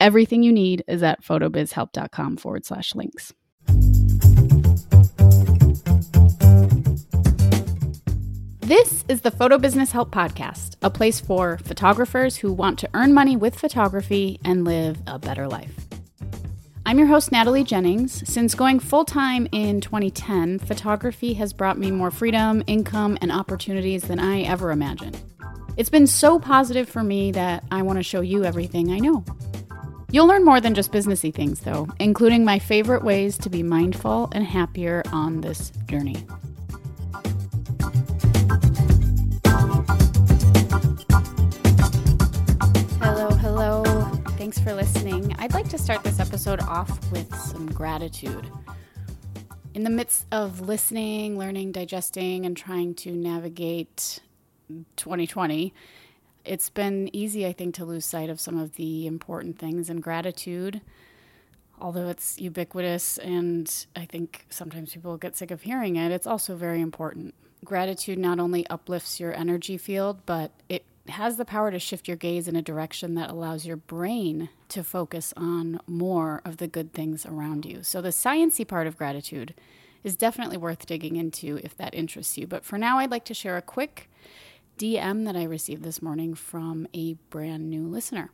Everything you need is at photobizhelp.com forward slash links. This is the Photo Business Help Podcast, a place for photographers who want to earn money with photography and live a better life. I'm your host, Natalie Jennings. Since going full time in 2010, photography has brought me more freedom, income, and opportunities than I ever imagined. It's been so positive for me that I want to show you everything I know. You'll learn more than just businessy things, though, including my favorite ways to be mindful and happier on this journey. Hello, hello. Thanks for listening. I'd like to start this episode off with some gratitude. In the midst of listening, learning, digesting, and trying to navigate 2020, it's been easy, I think, to lose sight of some of the important things and gratitude. Although it's ubiquitous and I think sometimes people get sick of hearing it, it's also very important. Gratitude not only uplifts your energy field, but it has the power to shift your gaze in a direction that allows your brain to focus on more of the good things around you. So the sciency part of gratitude is definitely worth digging into if that interests you. But for now, I'd like to share a quick DM that I received this morning from a brand new listener.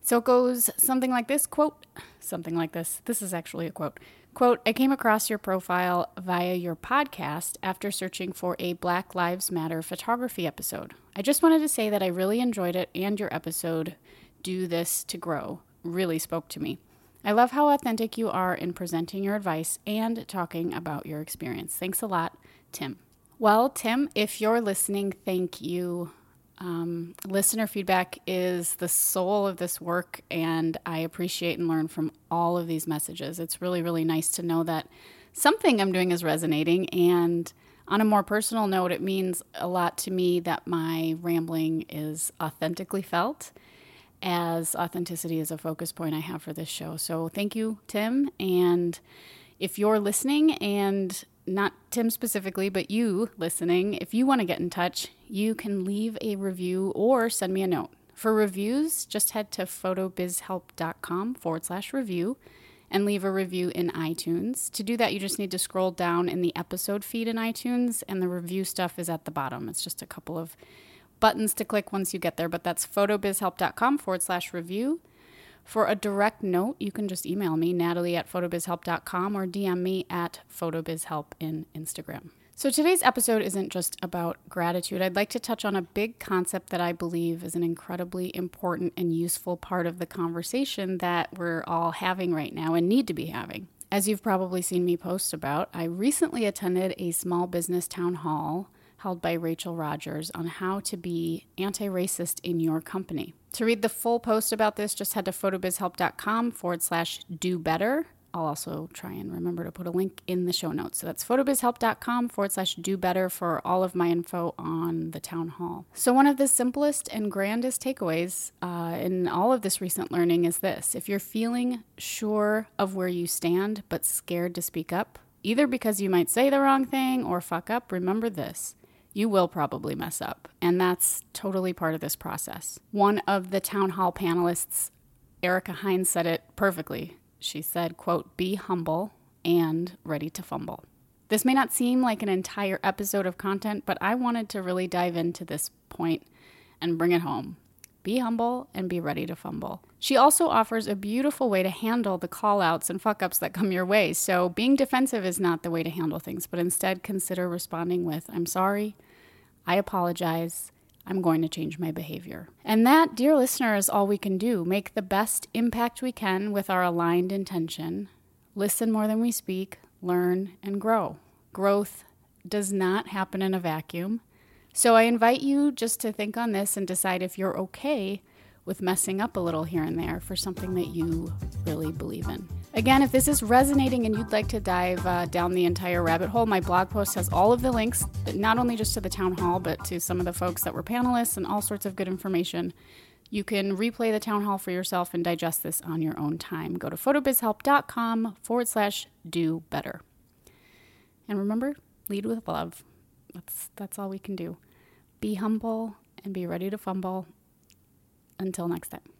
So it goes something like this quote, something like this. This is actually a quote. Quote, I came across your profile via your podcast after searching for a Black Lives Matter photography episode. I just wanted to say that I really enjoyed it and your episode, Do This to Grow, really spoke to me. I love how authentic you are in presenting your advice and talking about your experience. Thanks a lot, Tim. Well, Tim, if you're listening, thank you. Um, listener feedback is the soul of this work, and I appreciate and learn from all of these messages. It's really, really nice to know that something I'm doing is resonating. And on a more personal note, it means a lot to me that my rambling is authentically felt, as authenticity is a focus point I have for this show. So thank you, Tim. And if you're listening and not Tim specifically, but you listening, if you want to get in touch, you can leave a review or send me a note. For reviews, just head to photobizhelp.com forward slash review and leave a review in iTunes. To do that, you just need to scroll down in the episode feed in iTunes, and the review stuff is at the bottom. It's just a couple of buttons to click once you get there, but that's photobizhelp.com forward slash review. For a direct note, you can just email me, natalie at photobizhelp.com, or DM me at photobizhelp in Instagram. So today's episode isn't just about gratitude. I'd like to touch on a big concept that I believe is an incredibly important and useful part of the conversation that we're all having right now and need to be having. As you've probably seen me post about, I recently attended a small business town hall held by Rachel Rodgers on how to be anti racist in your company. To read the full post about this, just head to photobizhelp.com forward slash do better. I'll also try and remember to put a link in the show notes. So that's photobizhelp.com forward slash do better for all of my info on the town hall. So, one of the simplest and grandest takeaways uh, in all of this recent learning is this if you're feeling sure of where you stand but scared to speak up, either because you might say the wrong thing or fuck up, remember this you will probably mess up. And that's totally part of this process. One of the town hall panelists, Ericka Hines, said it perfectly. She said, quote, be humble and ready to fumble. This may not seem like an entire episode of content, but I wanted to really dive into this point and bring it home. Be humble and be ready to fumble. She also offers a beautiful way to handle the call outs and fuck ups that come your way. So, being defensive is not the way to handle things, but instead consider responding with, I'm sorry, I apologize, I'm going to change my behavior. And that, dear listener, is all we can do. Make the best impact we can with our aligned intention. Listen more than we speak, learn, and grow. Growth does not happen in a vacuum. So I invite you just to think on this and decide if you're okay with messing up a little here and there for something that you really believe in. Again, if this is resonating and you'd like to dive uh, down the entire rabbit hole, my blog post has all of the links, not only just to the town hall, but to some of the folks that were panelists and all sorts of good information. You can replay the town hall for yourself and digest this on your own time. Go to photobizhelp.com forward slash do better. And remember, lead with love. That's, that's all we can do. Be humble and be ready to fumble. Until next time.